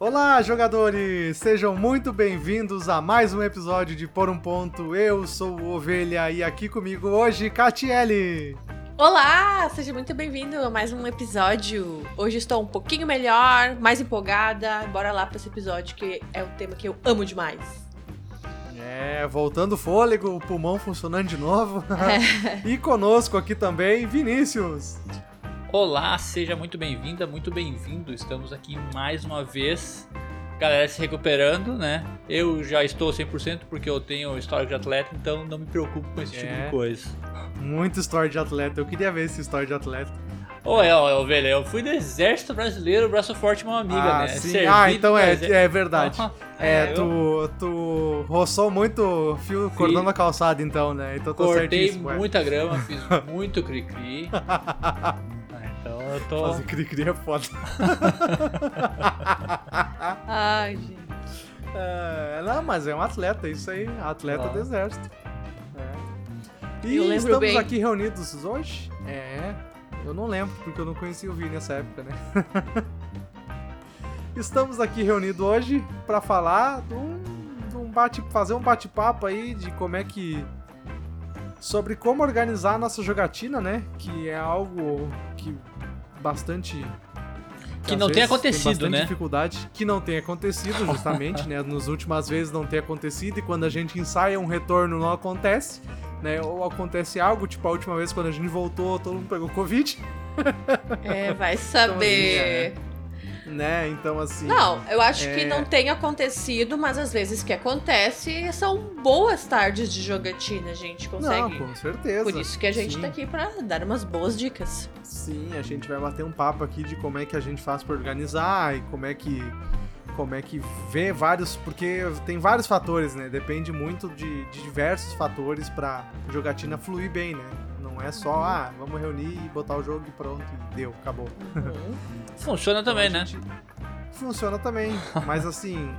Olá, jogadores! Sejam muito bem-vindos a mais um episódio de Por um Ponto. Eu sou o Ovelha e aqui comigo hoje, Catiele. Olá, seja muito bem-vindo a mais um episódio. Hoje estou um pouquinho melhor, mais empolgada. Bora lá para esse episódio que é um tema que eu amo demais. É, voltando o fôlego, o pulmão funcionando de novo. É. e conosco aqui também, Vinícius. Olá, seja muito bem-vinda, muito bem-vindo. Estamos aqui mais uma vez. Galera se recuperando, né? Eu já estou 100% porque eu tenho história de atleta, então não me preocupo com esse é. tipo de é. coisa. Muito história de atleta. Eu queria ver essa história de atleta. Ô, é, ovelha, eu fui do Exército Brasileiro, braço forte, uma amiga, ah, né? Sim. ah, então é, é verdade. é, é eu... tu, tu roçou muito fio cordão a calçada, então, né? Então tô Cortei muita grama, fiz muito cri-cri. Eu tô. Fazer cri-cri é foda. Ai, gente. É, não, mas é um atleta, isso aí. Atleta ah. do exército. É. E estamos bem. aqui reunidos hoje? É. Eu não lembro, porque eu não conheci o Vini nessa época, né? estamos aqui reunidos hoje para falar de um, de um bate, fazer um bate-papo aí de como é que sobre como organizar a nossa jogatina, né? Que é algo bastante que não tem acontecido, tem né? dificuldade que não tem acontecido, justamente, né? Nas últimas vezes não tem acontecido e quando a gente ensaia um retorno não acontece, né? Ou acontece algo, tipo a última vez quando a gente voltou, todo mundo pegou Covid. É, vai saber. Então, assim, é né? Então, assim. Não, eu acho é... que não tem acontecido, mas às vezes que acontece são boas tardes de jogatina, a gente consegue. Não, com certeza. Por isso que a gente Sim. tá aqui pra dar umas boas dicas. Sim, a gente vai bater um papo aqui de como é que a gente faz pra organizar e como é que como é que vê vários, porque tem vários fatores, né? Depende muito de, de diversos fatores para jogatina fluir bem, né? Não é só, ah, vamos reunir e botar o jogo e pronto, e deu, acabou. Uhum. Funciona então, também, né? Funciona também, mas assim,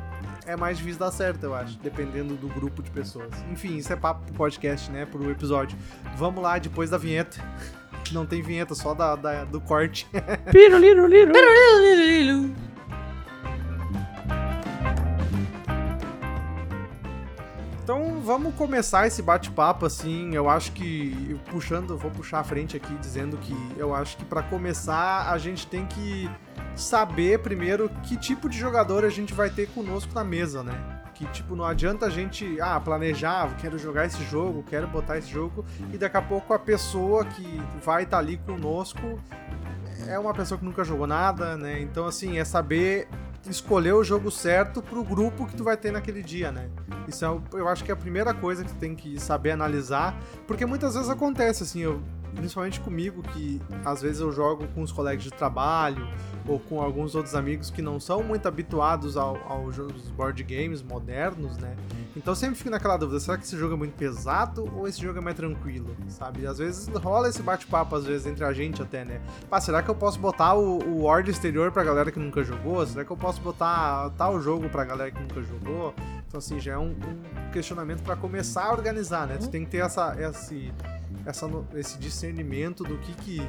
é mais difícil dar certo, eu acho, dependendo do grupo de pessoas. Enfim, isso é papo pro podcast, né, pro episódio. Vamos lá, depois da vinheta. Não tem vinheta, só da, da do corte. Piro, Então vamos começar esse bate-papo assim. Eu acho que puxando, vou puxar a frente aqui dizendo que eu acho que para começar a gente tem que saber primeiro que tipo de jogador a gente vai ter conosco na mesa, né? Que tipo não adianta a gente ah, planejar, quero jogar esse jogo, quero botar esse jogo e daqui a pouco a pessoa que vai estar tá ali conosco é uma pessoa que nunca jogou nada, né? Então assim, é saber escolher o jogo certo pro grupo que tu vai ter naquele dia, né? Isso é, eu acho que é a primeira coisa que tu tem que saber analisar, porque muitas vezes acontece assim, eu, principalmente comigo, que às vezes eu jogo com os colegas de trabalho ou com alguns outros amigos que não são muito habituados ao, aos board games modernos, né? Então sempre fico naquela dúvida, será que esse jogo é muito pesado ou esse jogo é mais tranquilo, sabe? Às vezes rola esse bate-papo, às vezes, entre a gente até, né? Pá, será que eu posso botar o, o Word exterior pra galera que nunca jogou? Será que eu posso botar tal jogo pra galera que nunca jogou? Então, assim, já é um, um questionamento para começar a organizar, né? Tu tem que ter essa, esse, essa, esse discernimento do que que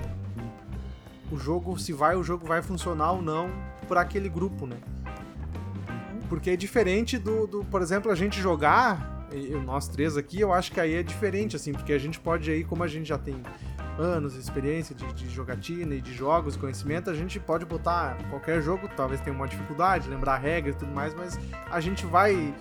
o jogo, se vai, o jogo vai funcionar ou não para aquele grupo, né? Porque é diferente do, do, por exemplo, a gente jogar, nós três aqui, eu acho que aí é diferente, assim, porque a gente pode aí, como a gente já tem anos de experiência de, de jogatina e de jogos, conhecimento, a gente pode botar qualquer jogo, talvez tenha uma dificuldade, lembrar regras e tudo mais, mas a gente vai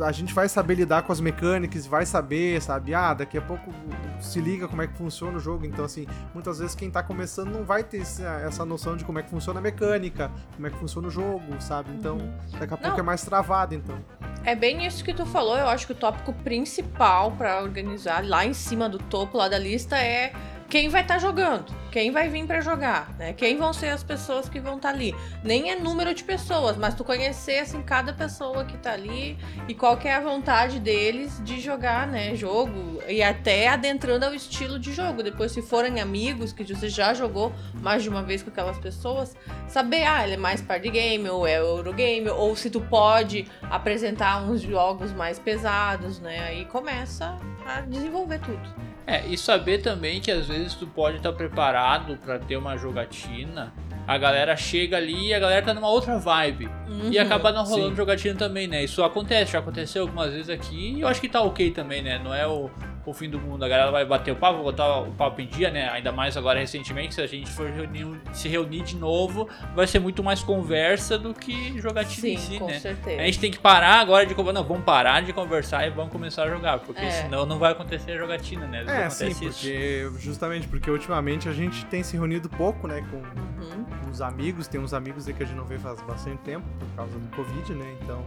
a gente vai saber lidar com as mecânicas, vai saber, sabe? Ah, daqui a pouco se liga como é que funciona o jogo. Então, assim, muitas vezes quem tá começando não vai ter essa noção de como é que funciona a mecânica, como é que funciona o jogo, sabe? Então, uhum. daqui a pouco não. é mais travado, então. É bem isso que tu falou. Eu acho que o tópico principal para organizar lá em cima do topo lá da lista é quem vai estar tá jogando, quem vai vir para jogar, né? Quem vão ser as pessoas que vão estar tá ali. Nem é número de pessoas, mas tu conhecer assim cada pessoa que tá ali e qual é a vontade deles de jogar, né, jogo e até adentrando ao estilo de jogo. Depois se forem amigos que você já jogou mais de uma vez com aquelas pessoas, saber ah, ele é mais party game ou é Eurogame ou se tu pode apresentar uns jogos mais pesados, né? Aí começa a desenvolver tudo. É, e saber também que às vezes tu pode estar preparado para ter uma jogatina a galera chega ali e a galera tá numa outra vibe. Uhum. E acaba não rolando sim. jogatina também, né? Isso acontece, já aconteceu algumas vezes aqui e eu acho que tá ok também, né? Não é o, o fim do mundo. A galera vai bater o papo, botar o papo em dia, né? Ainda mais agora recentemente, se a gente for reunir- se reunir de novo, vai ser muito mais conversa do que jogatina Sim, em si, com né? certeza. A gente tem que parar agora de conversar. Não, vamos parar de conversar e vamos começar a jogar, porque É. senão não vai acontecer a jogatina, né? Vezes É, sim, porque justamente porque ultimamente a gente tem se reunido pouco, né, com Uhum. os amigos, tem uns amigos aí que a gente não vê faz bastante tempo por causa do Covid, né? Então,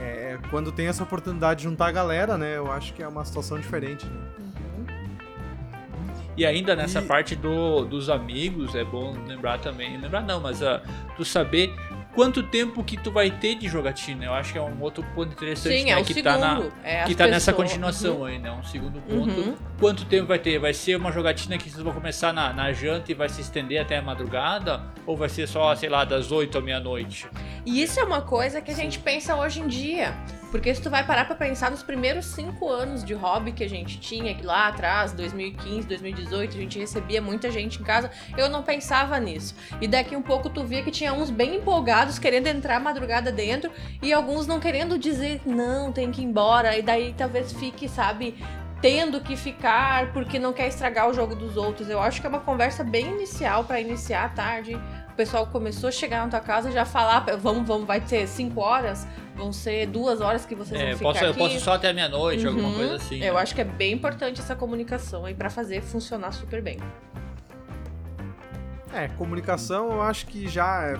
é, quando tem essa oportunidade de juntar a galera, né, eu acho que é uma situação diferente, né? Uhum. E ainda nessa E- parte do, dos amigos, é bom lembrar também, lembrar não, mas uh, tu saber quanto tempo que tu vai ter de jogatina. Eu acho que é um outro ponto interessante, Sim, né? é que segundo. tá, na, é que tá nessa pessoas- continuação Uhum. aí, né? Um segundo ponto. Uhum. Quanto tempo vai ter? Vai ser uma jogatina que vocês vão começar na, na janta e vai se estender até a madrugada? Ou vai ser só, sei lá, das 8 à meia-noite? E isso é uma coisa que a gente pensa hoje em dia. Porque se tu vai parar pra pensar nos primeiros cinco anos de hobby que a gente tinha, que lá atrás, 2015, 2018, a gente recebia muita gente em casa, eu não pensava nisso. E daqui um pouco tu via que tinha uns bem empolgados, querendo entrar madrugada dentro, e alguns não querendo dizer, não, tem que ir embora, e daí talvez fique, sabe, tendo que ficar porque não quer estragar o jogo dos outros. Eu acho que é uma conversa bem inicial pra iniciar a tarde. O pessoal começou a chegar na tua casa já falar, vamos, vamos, vai ter cinco horas, vão ser duas horas que vocês É, vão ficar posso, eu aqui. posso só até a meia-noite, alguma Uhum. coisa assim. Eu né? acho que é bem importante essa comunicação aí pra fazer funcionar super bem. É, comunicação eu acho que já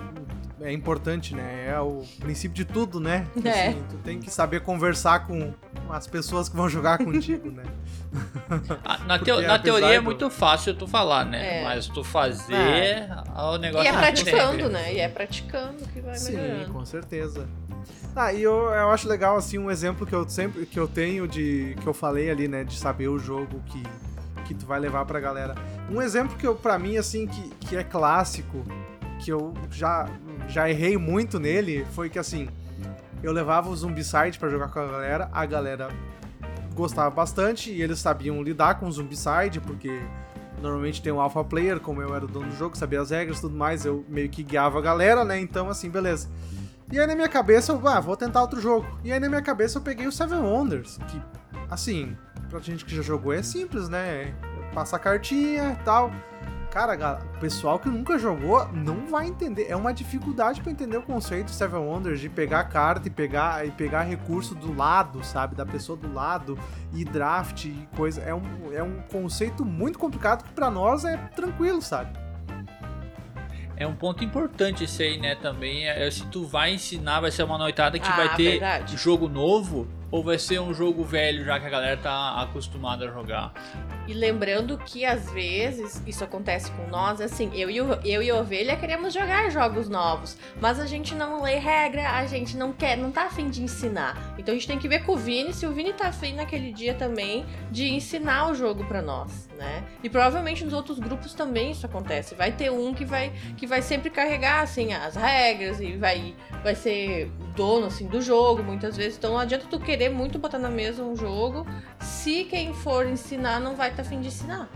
é, é importante, né? É o princípio de tudo, né? É. Assim, tu tem que saber conversar com as pessoas que vão jogar contigo, né? Ah, Na, teo- na teoria é do- muito fácil tu falar, né? É. Mas tu fazer É. o negócio E é é praticando, né? E é praticando que vai Sim, melhorando. com certeza. Ah, e eu, eu acho legal, assim, um exemplo que eu sempre que eu tenho de. que eu falei ali, né? De saber o jogo que, que tu vai levar pra galera. Um exemplo que eu, pra mim, assim, que, que é clássico, que eu já, já errei muito nele, foi que assim, eu levava o Zombicide pra jogar com a galera, a galera gostava bastante e eles sabiam lidar com o Zombicide, porque normalmente tem um alpha player, como eu era o dono do jogo, sabia as regras e tudo mais, eu meio que guiava a galera, né? Então, assim, beleza. E aí na minha cabeça eu, ah, vou tentar outro jogo. E aí na minha cabeça eu peguei o Seven Wonders, que, assim, pra gente que já jogou é simples, né? Passa cartinha e tal. Cara, o pessoal que nunca jogou não vai entender. É uma dificuldade pra entender o conceito de Seven Wonders de pegar a carta e pegar, e pegar recurso do lado, sabe? Da pessoa do lado e draft e coisa. É um, é um conceito muito complicado que pra nós é tranquilo, sabe? É um ponto importante esse aí, né? Também é, se tu vai ensinar, vai ser uma noitada que Ah, vai ter verdade. jogo novo ou vai ser um jogo velho já que a galera tá acostumada a jogar. E lembrando que às vezes isso acontece com nós, assim, eu e, o, eu e a ovelha queremos jogar jogos novos, mas a gente não lê regra, a gente não quer, não tá afim de ensinar. Então a gente tem que ver com o Vini se o Vini tá afim naquele dia também de ensinar o jogo pra nós, né? E provavelmente nos outros grupos também isso acontece. Vai ter um que vai que vai sempre carregar assim as regras e vai vai ser dono assim do jogo muitas vezes. Então não adianta tu querer muito botar na mesa um jogo se quem for ensinar não vai estar afim de ensinar.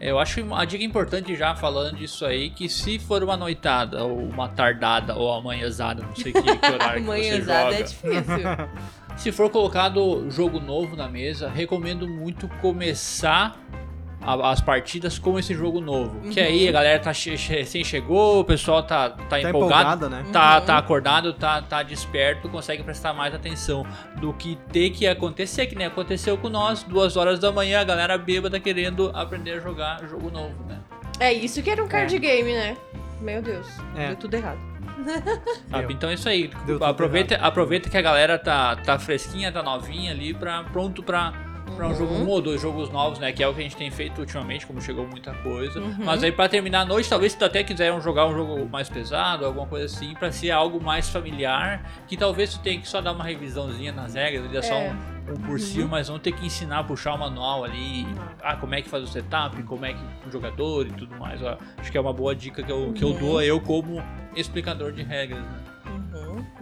Eu acho uma dica importante já falando disso aí, que se for uma noitada, ou uma tardada, ou amanhãzada, não sei que, que horário que você Manhãzada joga. é difícil. Se for colocado jogo novo na mesa, recomendo muito começar a- as partidas com esse jogo novo. Que Uhum. aí a galera tá che che- recém chegou, o pessoal tá, tá, Tá empolgado, né? tá, Uhum. tá acordado, tá, tá desperto, consegue prestar mais atenção do que ter que acontecer, que nem aconteceu com nós, duas horas da manhã, a galera bêbada querendo aprender a jogar jogo novo, né? É isso que era um card game, né? Meu Deus, É. deu tudo errado. Deu. Então é isso aí. Aproveita, aproveita que a galera tá, tá fresquinha, tá novinha ali, pra, pronto pra, pra um Uhum. jogo, um ou dois jogos novos, né? Que é o que a gente tem feito ultimamente, como chegou muita coisa. Uhum. Mas aí pra terminar a noite, talvez se tu até quiser jogar um jogo mais pesado, alguma coisa assim, pra ser algo mais familiar, que talvez tu tenha que só dar uma revisãozinha nas regras, ele é só um, um cursinho, mas vão ter que ensinar a puxar o manual ali, Uhum. ah, como é que faz o setup, como é que o jogador e tudo mais. Ó, acho que é uma boa dica que eu, que eu Uhum. dou eu como explicador de regras, né?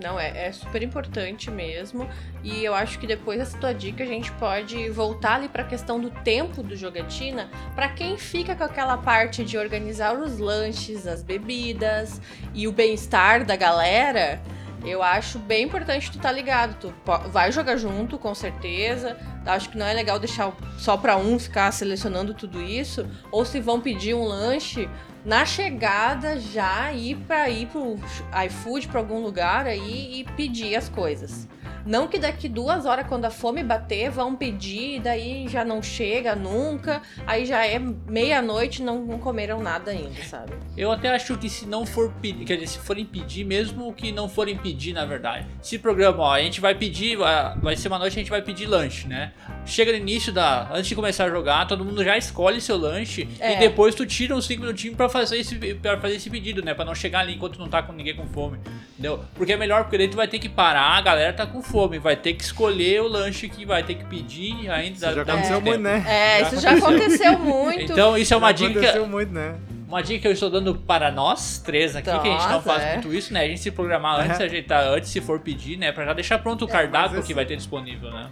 Não, é, é super importante mesmo. E eu acho que depois dessa tua dica a gente pode voltar ali pra questão do tempo do jogatina. Pra quem fica com aquela parte de organizar os lanches, as bebidas e o bem-estar da galera. Eu acho bem importante tu tá ligado. Tu vai jogar junto, com certeza. Acho que não é legal deixar só pra um ficar selecionando tudo isso. Ou se vão pedir um lanche, na chegada já ir pra ir pro iFood pra algum lugar aí e pedir as coisas. Não que daqui duas horas, quando a fome bater, vão pedir, e daí já não chega nunca, aí já é meia-noite não, não comeram nada ainda, sabe? Eu até acho que se não for pedir, quer dizer, se forem pedir, mesmo que não forem pedir, na verdade. Se programa, ó, a gente vai pedir, vai ser uma noite a gente vai pedir lanche, né? Chega no início da. Antes de começar a jogar, todo mundo já escolhe seu lanche É. e depois tu tira uns 5 minutinhos pra fazer, esse, pra fazer esse pedido, né? Pra não chegar ali enquanto não tá com ninguém com fome. Entendeu? Porque é melhor, porque daí tu vai ter que parar, a galera tá com fome, vai ter que escolher o lanche que vai ter que pedir ainda. Isso já dá aconteceu muito tempo. né? É, Já isso já aconteceu muito. Então isso é uma Já dica. Aconteceu muito, né? Uma dica que eu estou dando para nós três aqui, que a gente não Nossa, faz é. muito isso, né? A gente se programar antes, É. ajeitar antes, se for pedir, né? Pra já deixar pronto o É, cardápio mas que vai ter disponível, né?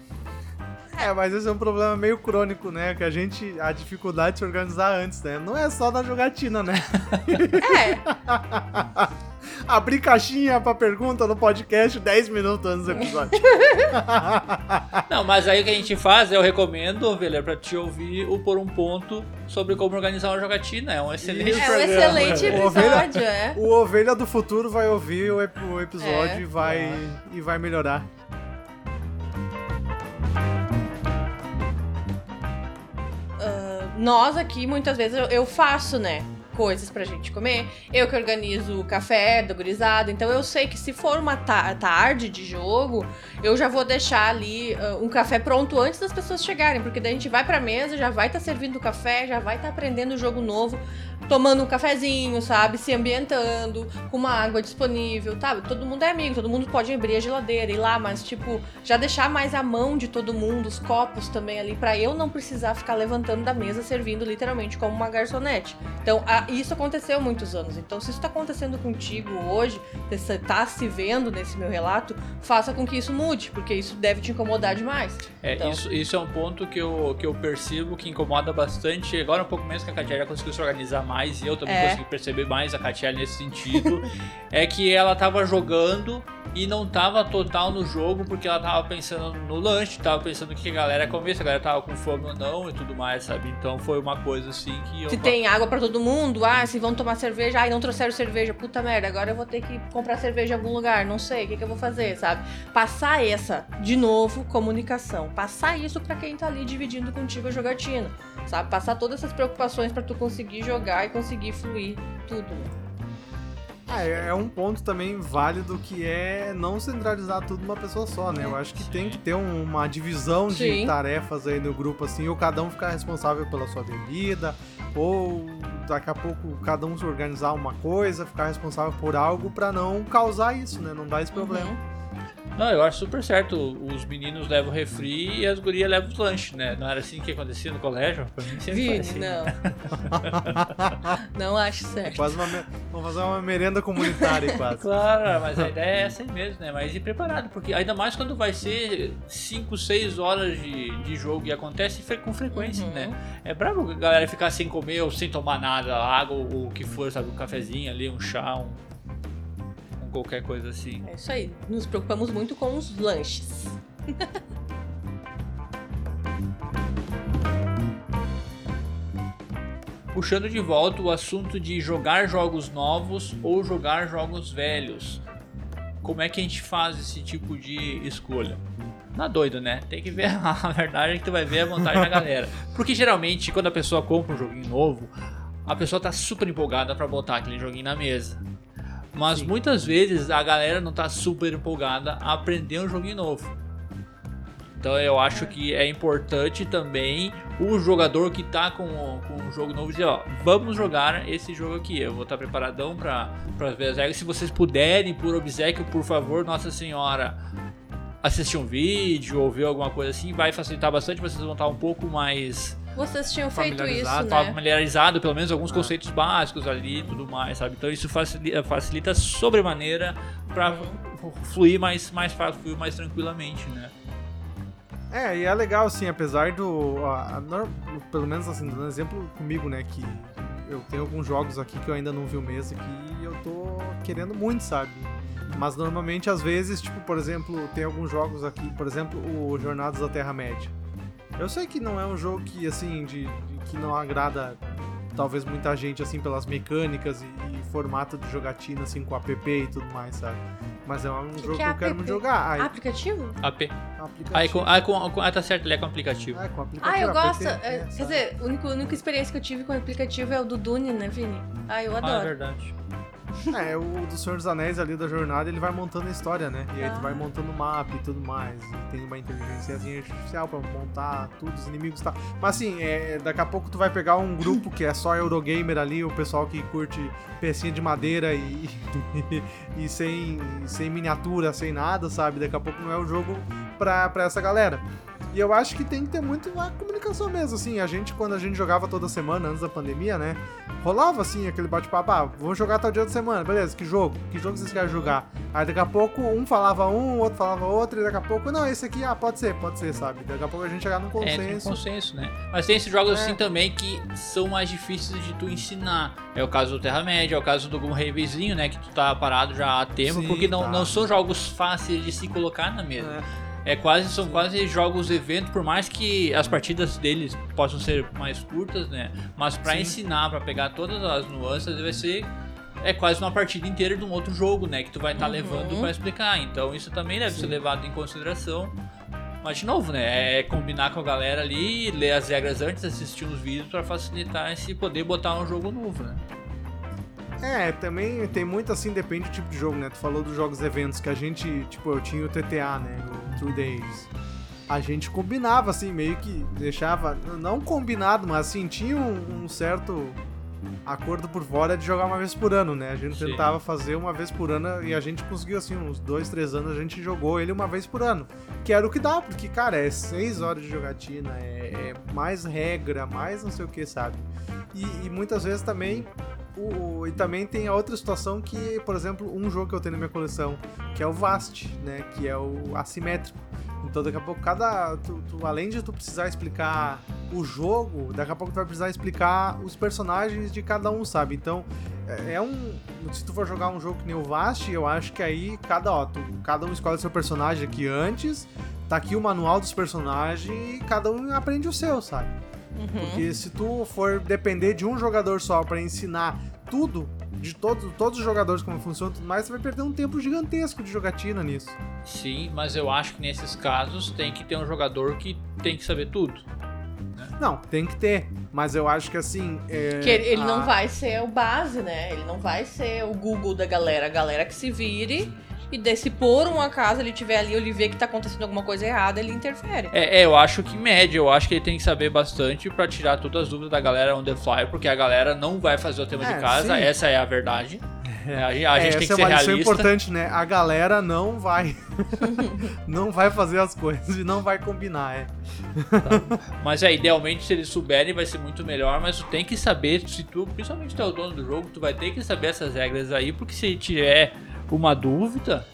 É, mas esse é um problema meio crônico, né? Que a gente. A dificuldade de se organizar antes, né? Não é só da jogatina, né? É, Abrir caixinha pra pergunta no podcast 10 minutos antes do episódio. Não, mas aí o que a gente faz, eu recomendo, Ovelha, pra te ouvir o Por um Ponto sobre como organizar uma jogatina. É um excelente Isso. é um excelente O Ovelha- episódio, é. o Ovelha do Futuro vai ouvir o, ep- o episódio É. e, vai, e vai melhorar. Nós aqui, muitas vezes, eu, faço, né? Coisas pra gente comer. Eu que organizo o café da gurizada. Então eu sei que se for uma ta- tarde de jogo, eu já vou deixar ali ah, um café pronto antes das pessoas chegarem. Porque daí a gente vai pra mesa, já vai estar servindo o café, já vai estar aprendendo o jogo novo, tomando um cafezinho, sabe? Se ambientando, com uma água disponível, sabe? Todo mundo é amigo, todo mundo pode abrir a geladeira, ir lá, mas tipo, já deixar mais a mão de todo mundo, os copos também ali, pra eu não precisar ficar levantando da mesa, servindo literalmente como uma garçonete. Então, a- isso aconteceu há muitos anos. Então, se isso tá acontecendo contigo hoje, você tá se vendo nesse meu relato, faça com que isso mude, porque isso deve te incomodar demais. É, Então. isso, isso é um ponto que eu, que eu percebo que incomoda bastante. Agora um pouco menos que a Katia já conseguiu se organizar mais e eu também É. consegui perceber mais a Katia nesse sentido. é que ela tava jogando e não tava total no jogo porque ela tava pensando no lanche, tava pensando que a galera ia comer, se a galera tava com fome ou não e tudo mais, sabe? Então foi uma coisa assim que eu. Se tem água pra todo mundo, ah, se vão tomar cerveja, ai, não trouxeram cerveja, puta merda, agora eu vou ter que comprar cerveja em algum lugar, não sei, o que, que eu vou fazer, sabe? Passar essa, de novo, comunicação. Passar isso pra quem tá ali dividindo contigo a jogatina, sabe? Passar todas essas preocupações pra tu conseguir jogar e conseguir fluir tudo. Ah, é é um ponto também válido que é não centralizar tudo numa pessoa só, né? Eu acho que tem que ter um- uma divisão de Sim. tarefas aí no grupo, assim, ou cada um ficar responsável pela sua bebida, ou daqui a pouco cada um se organizar uma coisa, ficar responsável por algo pra não causar isso, né? Não dar esse problema. Uhum. Não, eu acho super certo. Os meninos levam o refri e as gurias levam os lanches, né? Não era assim que acontecia no colégio? Pra mim sempre foi Vini, assim. não. não acho É certo. quase uma. Vamos fazer uma merenda comunitária, quase. Claro, mas a ideia é essa aí mesmo, né? Mas ir preparado, porque ainda mais quando vai ser 5, 6 horas de, de jogo e acontece com frequência, Uhum. né? É brabo a galera ficar sem comer ou sem tomar nada, água ou o que for, sabe? Um cafezinho ali, um chá, um qualquer coisa assim. É isso aí. Nos preocupamos muito com os lanches. Puxando de volta o assunto de jogar jogos novos ou jogar jogos velhos. Como é que a gente faz esse tipo de escolha? Na doido, né? Tem que ver a verdade é que tu vai ver a vantagem da galera. Porque geralmente quando a pessoa compra um joguinho novo, a pessoa tá super empolgada pra botar aquele joguinho na mesa. Mas Sim. muitas vezes a galera não tá super empolgada a aprender um joguinho novo. Então eu acho que é importante também o jogador que tá com, com um jogo novo dizer, ó, vamos jogar esse jogo aqui. Eu vou estar preparadão para ver as regras. Se vocês puderem, por obsequio, por favor, Nossa Senhora, assistir um vídeo ou ver alguma coisa assim, vai facilitar bastante. Vocês vão estar um pouco mais Vocês tinham feito isso, Familiarizado, né? familiarizado, pelo menos alguns Ah. conceitos básicos ali e tudo mais, sabe? Então isso facilita, facilita sobremaneira para fluir mais, mais fácil, fluir mais tranquilamente, né? É, e é legal, assim, apesar do. a- a pelo menos assim, dando exemplo comigo, né? Que eu tenho alguns jogos aqui que eu ainda não vi o mês que eu tô querendo muito, sabe? Mas normalmente, às vezes, tipo, por exemplo, tem alguns jogos aqui, por exemplo, o Jornadas da Terra-média. Eu sei que não é um jogo que, assim, de, de- que não agrada talvez muita gente, assim, pelas mecânicas e, e formato de jogatina, assim, com app e tudo mais, sabe? Mas é um jogo que que, é eu quero muito jogar. Aí, Aplicativo? AP. aplicativo. Aí, com, aí com, com- ah, tá certo, ele é com aplicativo. É, com aplicativo. Ah, eu app, gosto. é, é, sabe? quer dizer, a única, única experiência que eu tive com o aplicativo é o do Dune, né, Vini? Ah, eu Ah, é adoro. verdade. É, o do Senhor dos Anéis ali da jornada, ele vai montando a história, né? E aí tu Ah. vai montando o mapa e tudo mais. E tem uma inteligência artificial pra montar tudo, os inimigos e tal. Mas assim, é, daqui a pouco tu vai pegar um grupo que é só Eurogamer ali, o pessoal que curte pecinha de madeira e, e sem, sem miniatura, sem nada, sabe? Daqui a pouco não é o jogo pra, pra essa galera. E eu acho que tem que ter muito a comunicação mesmo, assim. A gente, quando a gente jogava toda semana, antes da pandemia, né? Rolava, assim, aquele bate-papo. Ah, vamos jogar tal dia da semana, beleza, que jogo? Que jogo vocês querem jogar? Aí daqui a pouco um falava um, o outro falava outro, e daqui a pouco, não, esse aqui, ah, pode ser, pode ser, sabe? Daqui a pouco a gente chegar num É, tem um consenso. consenso, né? Mas tem esses jogos É. assim também que são mais difíceis de tu ensinar. É o caso do Terra-média, é o caso do algum Revizinho, né? Que tu tá parado já há tempo, Sim, porque não, tá. não são jogos fáceis de se colocar na mesa. É. É quase, são quase jogos evento, por mais que as partidas deles possam ser mais curtas, né? Mas pra Sim. ensinar, pra pegar todas as nuances, vai ser é quase uma partida inteira de um outro jogo, né? Que tu vai estar Uhum. levando pra explicar. Então isso também deve ser levado em consideração. Mas de novo, né? É combinar com a galera ali, ler as regras antes, assistir uns vídeos pra facilitar esse poder botar um jogo novo, né? É, também tem muito assim, depende do tipo de jogo, né? Tu falou dos jogos eventos que a gente, tipo, eu tinha o TTA, né? O True Days. A gente combinava, assim, meio que deixava, não combinado, mas assim, tinha um, um certo acordo por fora de jogar uma vez por ano, né? A gente Sim. tentava fazer uma vez por ano e a gente conseguiu, assim, uns dois, três anos a gente jogou ele uma vez por ano. Que era o que dá, porque, cara, é seis horas de jogatina, é, é mais regra, mais não sei o que, sabe? E, e muitas vezes também o, e também tem a outra situação que, por exemplo, um jogo que eu tenho na minha coleção, que é o Vast, né? Que é o assimétrico. Então daqui a pouco cada. Tu, tu- além de tu precisar explicar o jogo, daqui a pouco tu vai precisar explicar os personagens de cada um, sabe? Então é, é um. Se tu for jogar um jogo que nem o Vast, eu acho que aí cada, ó, tu- cada um escolhe seu personagem aqui antes. Tá aqui o manual dos personagens e cada um aprende o seu, sabe? Uhum. Porque se tu for depender de um jogador só pra ensinar tudo, de todos, todos os jogadores como funciona e tudo mais, você vai perder um tempo gigantesco de jogatina nisso. Sim, mas eu acho que nesses casos tem que ter um jogador que tem que saber tudo. Não, tem que ter. Mas eu acho que assim. É, Que ele, ele não a- vai ser o base, né? Ele não vai ser o Google da galera. A galera que se vire e daí, se por um acaso ele tiver ali, ele vê que tá acontecendo alguma coisa errada, ele interfere. É, é, eu acho que média, eu acho que ele tem que saber bastante pra tirar todas as dúvidas da galera on the fly, porque a galera não vai fazer o tema É, de casa, sim. essa é a verdade. É, a gente, a É, gente tem essa que é ser uma realista. importante, né? A galera não vai. não vai fazer as coisas e não vai combinar, é. Mas é, idealmente, se eles souberem, vai ser muito melhor, mas tu tem que saber, se tu, principalmente tu é o dono do jogo, tu vai ter que saber essas regras aí, porque se tiver uma dúvida,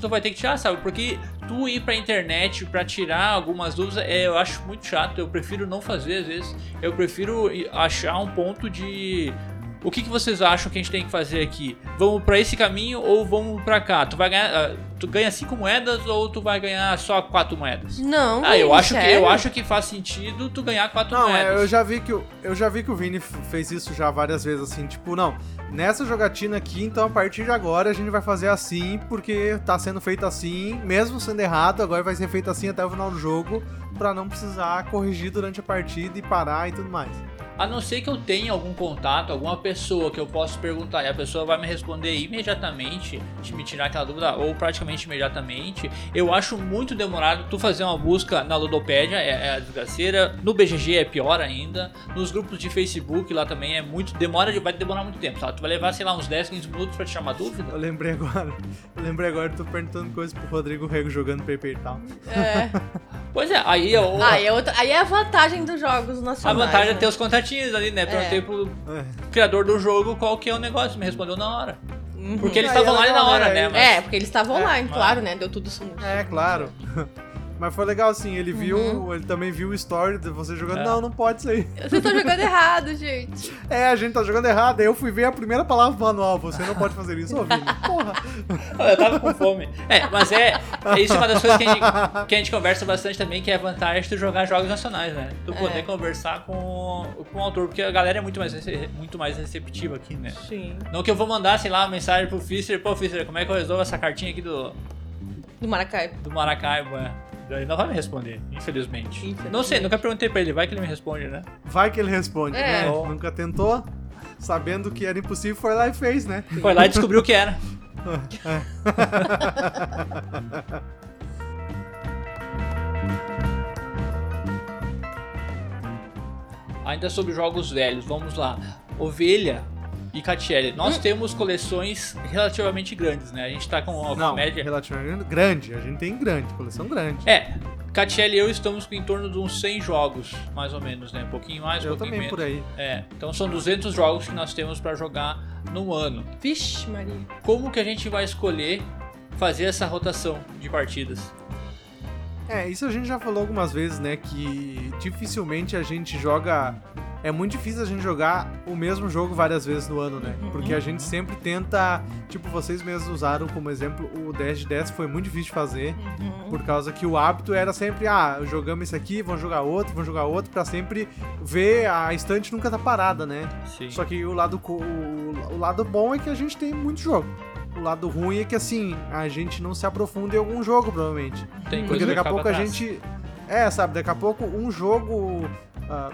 tu vai ter que tirar, sabe? Porque tu ir pra internet pra tirar algumas dúvidas, é, eu acho muito chato, eu prefiro não fazer às vezes, eu prefiro ir- achar um ponto de... O que, que vocês acham que a gente tem que fazer aqui? Vamos pra esse caminho ou vamos pra cá? Tu vai ganhar, ah, tu ganha cinco moedas ou tu vai ganhar só quatro moedas? Não, Ah, eu acho que sério? eu acho que faz sentido tu ganhar quatro Não, moedas. é, eu já vi que o, eu já vi que o Vini fez isso já várias vezes, assim, tipo, não, nessa jogatina aqui, então a partir de agora a gente vai fazer assim, porque tá sendo feito assim, mesmo sendo errado, agora vai ser feito assim até o final do jogo, pra não precisar corrigir durante a partida e parar e tudo mais. A não ser que eu tenha algum contato, alguma pessoa que eu possa perguntar e a pessoa vai me responder imediatamente, de me tirar aquela dúvida, ou praticamente imediatamente. Eu acho muito demorado tu fazer uma busca na Ludopédia, é, é a desgraceira. No BGG é pior ainda. Nos grupos de Facebook lá também é muito. Demora, vai demorar muito tempo, sabe? Tu vai levar, sei lá, uns 10, 15 minutos pra tirar uma dúvida. Eu lembrei agora, eu lembrei agora, tô perguntando coisas pro Rodrigo Rego jogando Paper e tal. É. Pois é, aí eu. Aí, é outra- aí é a vantagem dos jogos a nacionais. vantagem é né? ter os contatinhos ali, né? Perguntei É. pro É. criador do jogo qual que é o negócio, me respondeu na hora. Uhum. Porque eles estavam é lá na hora, né? né? Mas- É, porque eles estavam É, lá, mas- claro, né? Deu tudo sumido. É, claro. Mas foi legal assim, ele viu, Uhum. ele também viu o story de você jogando. É. Não, não pode isso aí. Vocês estão jogando errado, gente. É, a gente tá jogando errado. Aí eu fui ver a primeira palavra do manual. Você não pode fazer isso, Vini. Porra. Eu tava com fome. É, mas é, é isso é uma das coisas que a, gente, que a gente conversa bastante também, que é a vantagem de tu jogar jogos nacionais, né? Tu poder É. conversar com, com o autor, porque a galera é muito mais, muito mais receptiva aqui, né? Sim. Não que eu vou mandar, sei lá, uma mensagem pro Fischer, pô, Fischer, como é que eu resolvo essa cartinha aqui do, Do Maracaibo. do Maracaibo, é. Ele não vai me responder, infelizmente. Infelizmente. Não sei, nunca perguntei pra ele, vai que ele me responde, né? Vai que ele responde, É. né? Nunca tentou. Sabendo que era impossível, foi lá e fez, né? Foi lá e descobriu o que era. Ainda sobre jogos velhos, vamos lá. Ovelha e Catiele. Nós Hum. temos coleções relativamente grandes, né? A gente tá com uma Não, média. relativamente grande. A gente tem grande, coleção grande. É, Catiele e eu estamos com em torno de uns 100 jogos, mais ou menos, né? Um pouquinho mais, um eu pouquinho também menos. por aí. É, então são 200 jogos que nós temos pra jogar no ano. Vixe, Maria. Como que a gente vai escolher fazer essa rotação de partidas? É, isso a gente já falou algumas vezes, né? Que dificilmente a gente joga. É muito difícil a gente jogar o mesmo jogo várias vezes no ano, né? Uhum. Porque a gente sempre tenta. Tipo, vocês mesmos usaram como exemplo o 10 de 10 foi muito difícil de fazer. Uhum. Por causa que o hábito era sempre, ah, jogamos esse aqui, vamos jogar outro, vamos jogar outro, pra sempre ver a estante nunca tá parada, né? Sim. Só que o lado, o, o lado bom é que a gente tem muito jogo. O lado ruim é que, assim, a gente não se aprofunda em algum jogo, provavelmente. Tem Porque daqui a pouco pra a gente. É, sabe, daqui a pouco um jogo. ah,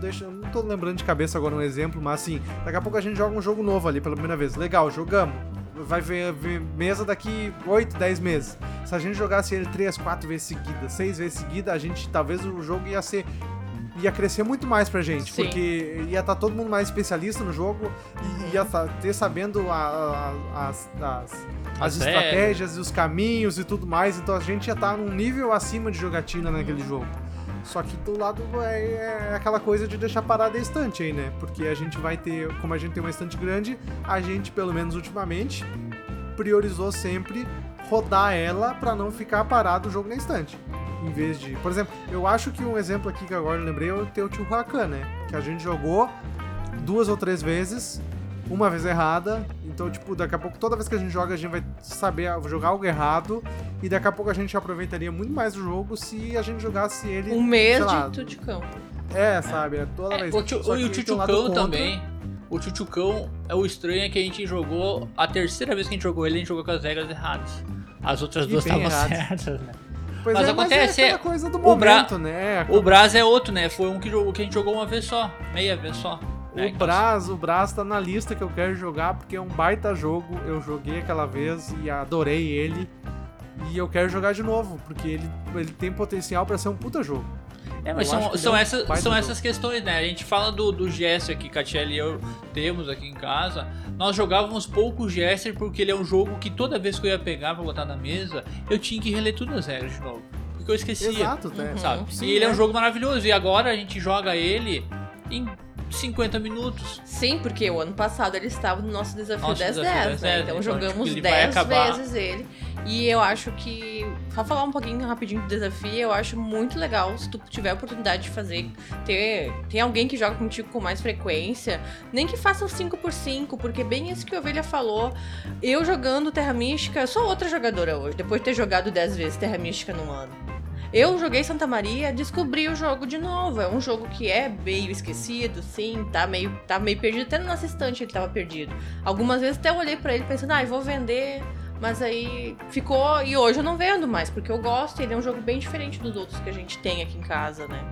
deixa, não tô lembrando de cabeça agora um exemplo, mas assim, daqui a pouco a gente joga um jogo novo ali pela primeira vez. Legal, jogamos. Vai ver, ver mesa daqui 8, 10 meses. Se a gente jogasse ele 3, 4 vezes seguidas, 6 vezes seguidas, a gente talvez o jogo ia ser. ia crescer muito mais pra gente. Sim. Porque ia estar todo mundo mais especialista no jogo Uhum. e ia tá- ter sabendo a- a- as, as, as As estratégias e os caminhos e tudo mais, então a gente ia estar num nível acima de jogatina naquele jogo. Só que do lado é, é aquela coisa de deixar parada a estante aí, né? Porque a gente vai ter, como a gente tem uma estante grande, a gente, pelo menos ultimamente, priorizou sempre rodar ela pra não ficar parado o jogo na estante. Em vez de. Por exemplo, eu acho que um exemplo aqui que agora eu lembrei é o Rakan, né? Que a gente jogou duas ou três vezes, uma vez errada. Então, tipo, daqui a pouco, toda vez que a gente joga, a gente vai saber jogar algo errado. E daqui a pouco a gente aproveitaria muito mais o jogo se a gente jogasse ele. Um mês lá, de tuticão. É, sabe? É toda É, vez. o e o contra. também. O Tchutchucão, é o estranho é que a gente jogou. A terceira vez que a gente jogou ele, a gente jogou com as regras erradas. As outras E duas estavam erradas. certas, né? Pois Mas é, acontece, é é, coisa do o Bra- momento, né? O Brás é outro, né? Foi um que, jogou, que a gente jogou uma vez só, meia vez só. O Então, Brás, o Brás tá na lista que eu quero jogar porque é um baita jogo. Eu joguei aquela vez e adorei ele. E eu quero jogar de novo, porque ele, ele tem potencial pra ser um puta jogo. É, mas Eu são, são, um essas, são essas questões, né? A gente fala do, do Gesser que Catiele e eu temos aqui em casa. Nós jogávamos pouco Gesser porque ele é um jogo que toda vez que eu ia pegar pra botar na mesa, eu tinha que reler todas as regras de novo. Porque eu esquecia. Exato, né? Uhum. Sabe? Sim, e ele é. é. um jogo maravilhoso. E agora a gente joga ele em 50 minutos. Sim, porque o ano passado ele estava no nosso desafio Nosso 10-10, desafio né? 10-10, Então então, jogamos tipo, ele vai 10 acabar. vezes ele. E eu acho que. Só falar um pouquinho rapidinho do desafio, eu acho muito legal se tu tiver a oportunidade de fazer. Ter, tem alguém que joga contigo com mais frequência. Nem que faça o 5x5, porque bem isso que a Ovelha falou. Eu jogando Terra Mística, eu sou outra jogadora hoje, depois de ter jogado 10 vezes Terra Mística no ano. Eu joguei Santa Maria, descobri o jogo de novo. É um jogo que é meio esquecido, sim, tá meio, tá meio perdido. Até na nossa estante ele tava perdido. Algumas vezes até eu olhei pra ele pensando, ah, eu vou vender. Mas aí ficou. E hoje eu não vendo mais, porque eu gosto. Ele é um jogo bem diferente dos outros que a gente tem aqui em casa, né?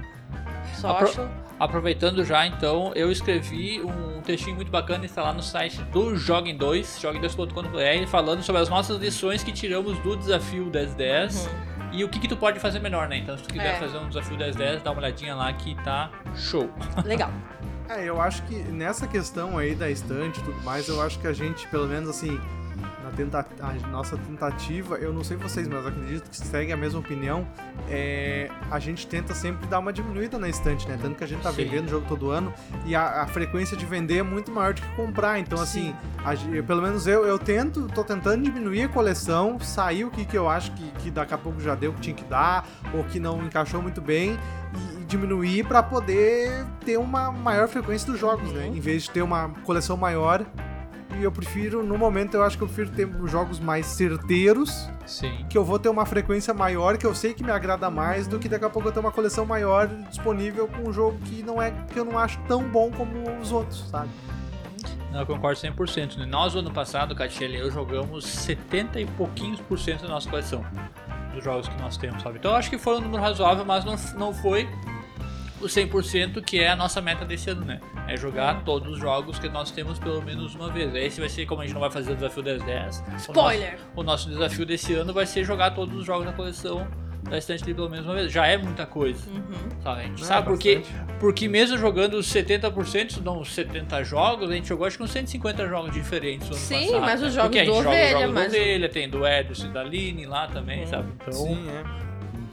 Só Apro- acho. Aproveitando já, então, eu escrevi um textinho muito bacana, está lá no site do Joguem 2, joguem2.com.br, falando sobre as nossas lições que tiramos do desafio 1010 Uhum. E o que, que tu pode fazer melhor, né? Então, se tu quiser É. fazer um desafio 1010, dá uma olhadinha lá que tá show. Legal. É, eu acho que nessa questão aí da estante e tudo mais, eu acho que a gente, pelo menos assim, na tenta a nossa tentativa, eu não sei vocês, mas acredito que seguem a mesma opinião, é, a gente tenta sempre dar uma diminuída na estante, né? Tanto que a gente tá Sim. vendendo jogo todo ano e a, a frequência de vender é muito maior do que comprar. Então, assim, a pelo menos eu, eu tento, tô tentando diminuir a coleção, sair o que, que eu acho que, que daqui a pouco já deu o que tinha que dar, ou que não encaixou muito bem, e, e diminuir pra poder ter uma maior frequência dos jogos, né? Em vez de ter uma coleção maior. E eu prefiro, no momento, eu acho que eu prefiro ter jogos mais certeiros, Sim. que eu vou ter uma frequência maior, que eu sei que me agrada mais, do que daqui a pouco eu ter uma coleção maior disponível com um jogo que não é que eu não acho tão bom como os outros, sabe? Não, eu concordo 100%. né? Nós, o ano passado, Catiele e eu jogamos 70 e pouquinhos por cento da nossa coleção. Dos jogos que nós temos, sabe? Então eu acho que foi um número razoável, mas não, não foi o 100% que é a nossa meta desse ano, né? É jogar todos os jogos que nós temos pelo menos uma vez. Esse vai ser, como a gente não vai fazer o desafio das 10. o nosso- Spoiler. O nosso, desafio desse ano vai ser jogar todos os jogos da coleção da estante pelo menos uma vez. Já é muita coisa, Uhum. sabe? A gente É, sabe porque bastante. porque mesmo jogando os 70%, não os 70 jogos, a gente jogou acho que uns 150 jogos diferentes no ano Sim, passado, mas os né? jogos Porque a gente do joga os Ovelha, jogos mas- do Ovelha, tem do Edson e da Line lá também, Hum. sabe? Então Sim, é.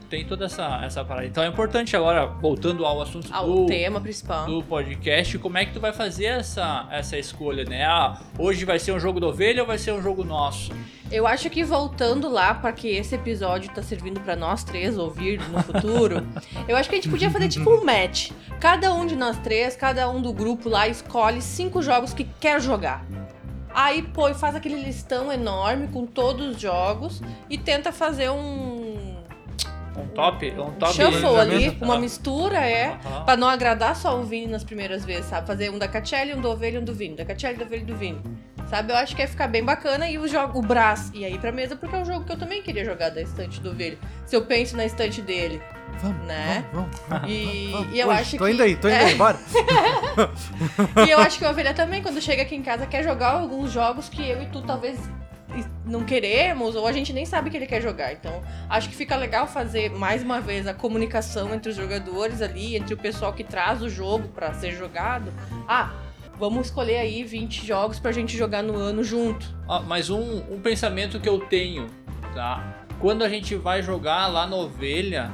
Tem toda essa, essa parada. Então é importante agora, voltando ao assunto Ah, do, tema principal. do podcast, como é que tu vai fazer essa, essa escolha, né? Ah, hoje vai ser um jogo do Ovelha ou vai ser um jogo nosso? Eu acho que voltando lá, porque esse episódio tá servindo pra nós três ouvir no futuro, eu acho que a gente podia fazer tipo um match. Cada um de nós três, cada um do grupo lá, escolhe cinco jogos que quer jogar. Aí, pô, faz aquele listão enorme com todos os jogos e tenta fazer um. Um top? Um top shuffle ali, uma mistura, é. Aham. Pra não agradar só o Vini nas primeiras vezes, sabe? Fazer um da Catelli, um do Ovelha e um do Vini. Da Catelli, do Ovelha e do Vini. Sabe? Eu acho que ia ficar bem bacana. E o jogo, o Brás ia ir pra mesa, porque é um jogo que eu também queria jogar da estante do Ovelha. Se eu penso na estante dele. Vamos, Né? vamos, vamos. E, vamos. e eu Hoje, acho tô que. indo aí, tô indo é, aí, bora. E eu acho que o Ovelha também, quando chega aqui em casa, quer jogar alguns jogos que eu e tu talvez não queremos, ou a gente nem sabe que ele quer jogar. Então, acho que fica legal fazer mais uma vez a comunicação entre os jogadores ali, entre o pessoal que traz o jogo pra ser jogado. Ah, vamos escolher aí 20 jogos pra gente jogar no ano junto. Ó, mas um, um pensamento que eu tenho, tá? Quando a gente vai jogar lá na Ovelha,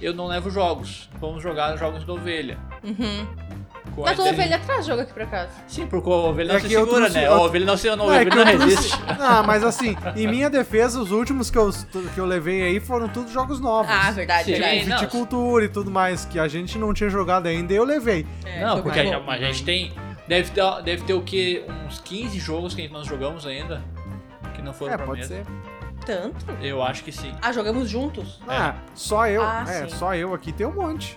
eu não levo jogos. Vamos jogar jogos da Ovelha. Uhum. Com a Mas o ideia- Ovelha traz jogo aqui pra casa. Sim, porque o Ovelha não É se segura, trouxe né? O Ovelha não se não, Não, é Ovelha não eu trouxe- resiste. Ah, mas assim, em minha defesa, os últimos que eu, que eu levei aí foram todos jogos novos. Ah, verdade, Sim, verdade. Tipo, não. viticultura e tudo mais, que a gente não tinha jogado ainda, e eu levei. É, Não, porque a, a gente tem. Deve ter, deve ter o que? Uns 15 jogos que nós jogamos ainda. Que não foram É, pra pode mesa. ser. Tanto? Eu acho que sim. Ah, jogamos juntos? Ah, só eu. Ah, é, sim. só eu aqui tem um monte.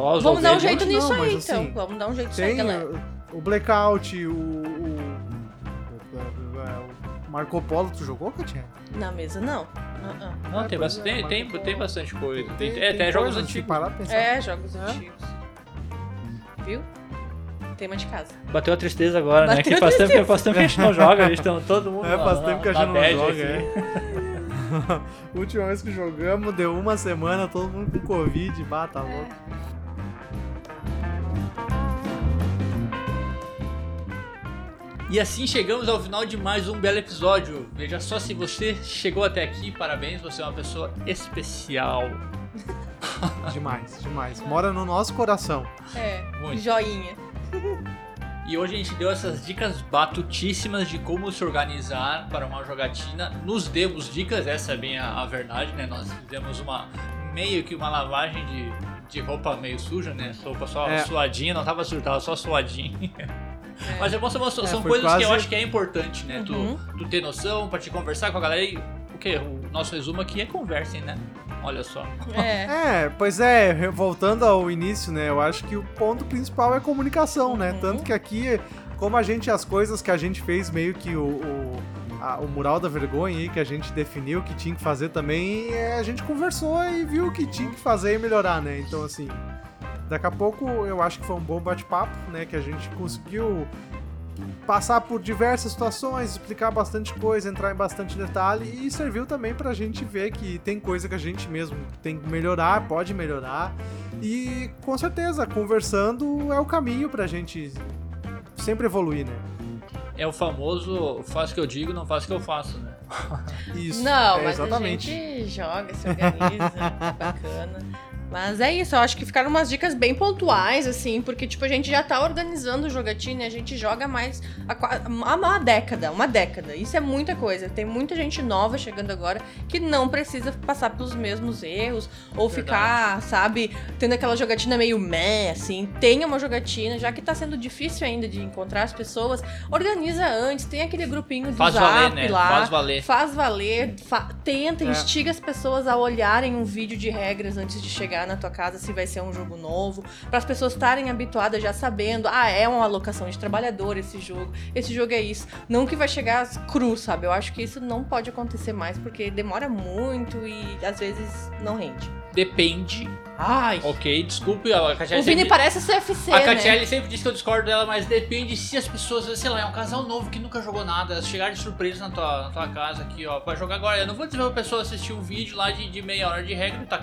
Só os Vamos dar um jeito não, nisso mas aí, assim, então. Vamos dar um jeito nisso aí, Tem galera. o, Blackout, o, o, o Marco Polo, tu jogou, Katinha? Na mesa, não. Ah, ah. Não, tem, Pois bastante, é, tem, tem, Polo. tem bastante coisa. Tem, é, até jogos antigos. É, jogos É. antigos. Viu? Tema de casa. Bateu a tristeza agora, né? Bateu Que a faz tempo, faz tempo que a gente não joga, a gente tá todo mundo É, faz tempo que a na gente não joga, aqui. é. Última vez que jogamos, deu uma semana, todo mundo com Covid, bah, tá louco. E assim chegamos ao final de mais um belo episódio. Veja só se você chegou até aqui, parabéns, você é uma pessoa especial. Demais, demais. Mora no nosso coração. É, Muito. joinha. E hoje a gente deu essas dicas batutíssimas de como se organizar para uma jogatina. Nos demos dicas, essa é bem a, a verdade, né? Nós fizemos uma meio que uma lavagem de, de roupa meio suja, né? Roupa só É. suadinha, não tava suja, tava só suadinho. Mas é bom, são, são É, coisas que eu quase- acho que é importante, né? Uhum. Tu, tu ter noção, pra te conversar com a galera. E o que? O nosso resumo aqui é conversem, né? Olha só. É. É, pois é, voltando ao início, né? Eu acho que o ponto principal é comunicação, né? Uhum. Tanto que aqui, como a gente, as coisas que a gente fez, meio que o, o, a- o mural da vergonha aí, que a gente definiu que tinha que fazer também, é, a gente conversou e viu o que tinha que fazer e melhorar, né? Então, assim, daqui a pouco eu acho que foi um bom bate-papo, né? Que a gente conseguiu passar por diversas situações, explicar bastante coisa, entrar em bastante detalhe e serviu também pra gente ver que tem coisa que a gente mesmo tem que melhorar, pode melhorar. E com certeza, conversando é o caminho pra gente sempre evoluir, né? é o famoso faço o que eu digo, não faço o que eu faço, né? Isso. Não, é, mas exatamente. a gente joga, se organiza, é bacana. Mas é isso, eu acho que ficaram umas dicas bem pontuais, assim, porque, tipo, a gente já tá organizando o jogatina e a gente joga mais há uma década, uma década. Isso é muita coisa. Tem muita gente nova chegando agora que não precisa passar pelos mesmos erros ou Verdade. ficar, sabe, tendo aquela jogatina meio meh, assim. Tenha uma jogatina, já que tá sendo difícil ainda de encontrar as pessoas, organiza antes, tem aquele grupinho do Faz Zap valer, né? lá. Faz valer. Faz valer, fa- tenta, É. instiga as pessoas a olharem um vídeo de regras antes de chegar na tua casa se vai ser um jogo novo, para as pessoas estarem habituadas já sabendo, ah, é uma alocação de trabalhador esse jogo, esse jogo é isso. Não que vai chegar cru, sabe? Eu acho que isso não pode acontecer mais porque demora muito e às vezes não rende. Depende. Ai. Ok, desculpe, a Catiele O Vini sempre... parece CFC, A né? Catiele sempre diz que eu discordo dela, mas depende se as pessoas, sei lá, é um casal novo que nunca jogou nada, elas chegarem de surpresa na tua, na tua casa aqui, ó, pra jogar agora. Eu não vou dizer pra pessoa assistir um vídeo lá de, de meia hora de regra e tá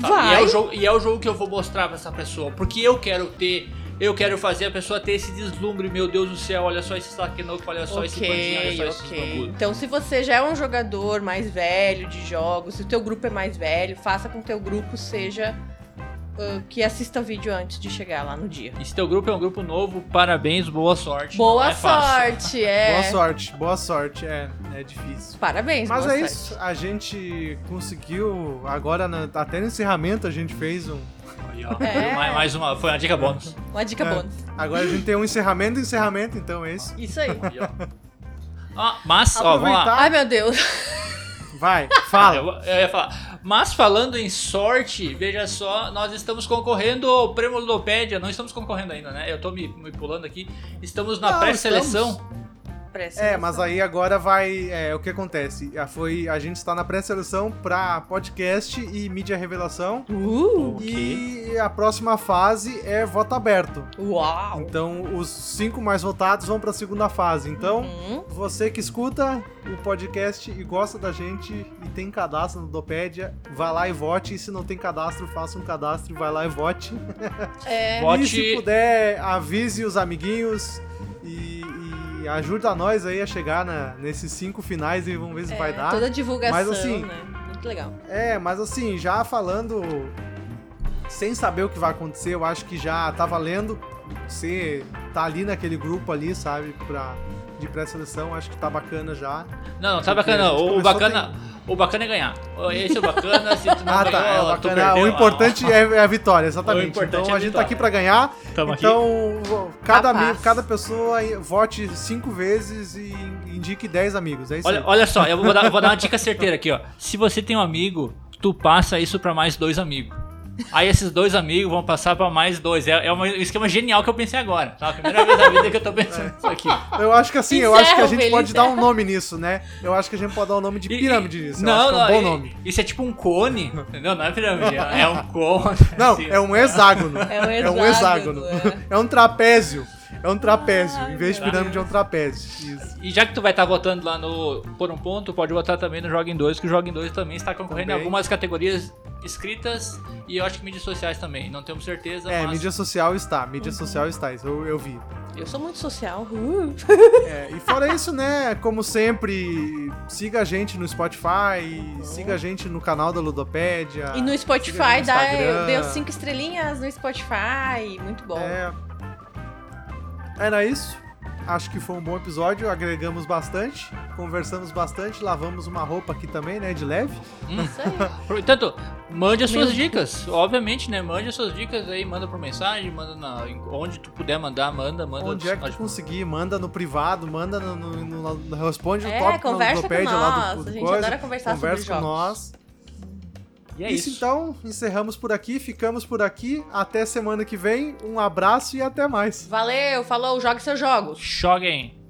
sabe? E é, Vai. o jogo, e é o jogo que eu vou mostrar pra essa pessoa, porque eu quero ter. Eu quero fazer a pessoa ter esse deslumbre, meu Deus do céu, olha só esse Takenoko, olha só esse bandinho, olha só esses ok. bambu. Então, se você já é um jogador mais velho de jogos, se o teu grupo é mais velho, faça com que o teu grupo seja ah, que assista vídeo antes de chegar lá no dia. E se teu grupo é um grupo novo, parabéns, boa sorte. Boa é fácil. sorte, é. Boa sorte, boa sorte. É, é difícil. Parabéns, Mas boa é sorte. isso, a gente conseguiu, agora na- até no encerramento a gente fez um. Aí, ó, É. mais, mais uma, foi uma dica bônus. Uma dica É. bônus. Agora a gente tem um encerramento encerramento, então é isso. Isso aí. Aí, ó. Ah, mas, ó, vamos lá. Aproveitar- Ai, meu Deus. Vai, Eu, fala. eu ia falar. Mas falando em sorte, veja só, nós estamos concorrendo ao Prêmio Ludopédia. Não estamos concorrendo ainda, né? Eu tô me, me pulando aqui. Estamos na Não, pré-seleção. É, mas aí agora vai. É, o que acontece? Foi, a gente está na pré-seleção pra podcast e mídia revelação. Uh. E a próxima fase é voto aberto. uau. Então, os cinco mais votados vão pra segunda fase. Então, Hum, você que escuta o podcast e gosta da gente e tem cadastro no Dopédia, vá lá e vote. E se não tem cadastro, faça um cadastro e vai lá e vote. é. Vote- E se puder, avise os amiguinhos e, e ajuda nós aí a chegar na- nesses cinco finais e vamos ver se é, vai dar. Toda a divulgação, Mas, assim, né? Muito legal. É, mas assim, já falando sem saber o que vai acontecer, eu acho que já tá valendo você tá ali naquele grupo ali, sabe, pra, de pré-seleção, acho que tá bacana já. Não, não, tá bacana. gente O, bacana, o bacana é ganhar. Esse é o bacana, se tu não Ah, tá, ganhou, é tu bacana. perdeu, o importante é, é a vitória, O exatamente. importante Então é a a gente tá aqui pra ganhar. Tamo aqui. Então, cada, Capaz. amigo, cada pessoa vote cinco vezes e indique dez amigos. É isso Olha, aí. olha só, eu vou dar, vou dar uma dica certeira aqui, ó. Se você tem um amigo, tu passa isso pra mais dois amigos. Aí esses dois amigos vão passar pra mais dois. É, é um esquema genial que eu pensei agora. Tá? A primeira vez na vida que eu tô pensando nisso aqui. Eu acho que assim, eu acho que a Encerra, gente pode dar um encerra. nome nisso, né? Eu acho que a gente pode dar o nome de E- pirâmide nisso. eu Não, acho que é um não, bom e- nome. Isso é tipo um cone, entendeu? Não é pirâmide, é é um cone. Não, assim. é um hexágono. É um É um hexágono, hexágono. É um trapézio. É um trapézio. Ai, em vez de pirâmide, é um trapézio. Isso. E já que tu vai estar votando lá no Por um Ponto, pode votar também no Joga em 2, que o Joga em 2 também está concorrendo em Também. algumas categorias escritas e eu acho que mídias sociais também. Não temos certeza, É, mas... mídia social está. Mídia social está. Isso eu, eu vi. Eu sou muito social. Uh. É, e fora isso, né? Como sempre, siga a gente no Spotify, siga a gente no canal da Ludopédia. E no Spotify, no dá, deu cinco estrelinhas no Spotify. Muito bom. É. Era isso. Acho que foi um bom episódio. Agregamos bastante, conversamos bastante, lavamos uma roupa aqui também, né? De leve. Isso aí. Portanto, mande as suas Meu dicas. Obviamente, né? Mande as suas dicas aí, manda por mensagem, manda na, onde tu puder mandar, manda, manda. Onde é que tu conseguir, manda no privado, manda no, no- no- no- responde o É, tópico conversa na com Ludopédia lá nós. do, do A gente coisa. adora conversar Conversa sobre com jogos. nós. E é isso, isso. então, encerramos por aqui, ficamos por aqui. Até semana que vem. Um abraço e até mais. Valeu, falou, jogue seus jogos. Joguem.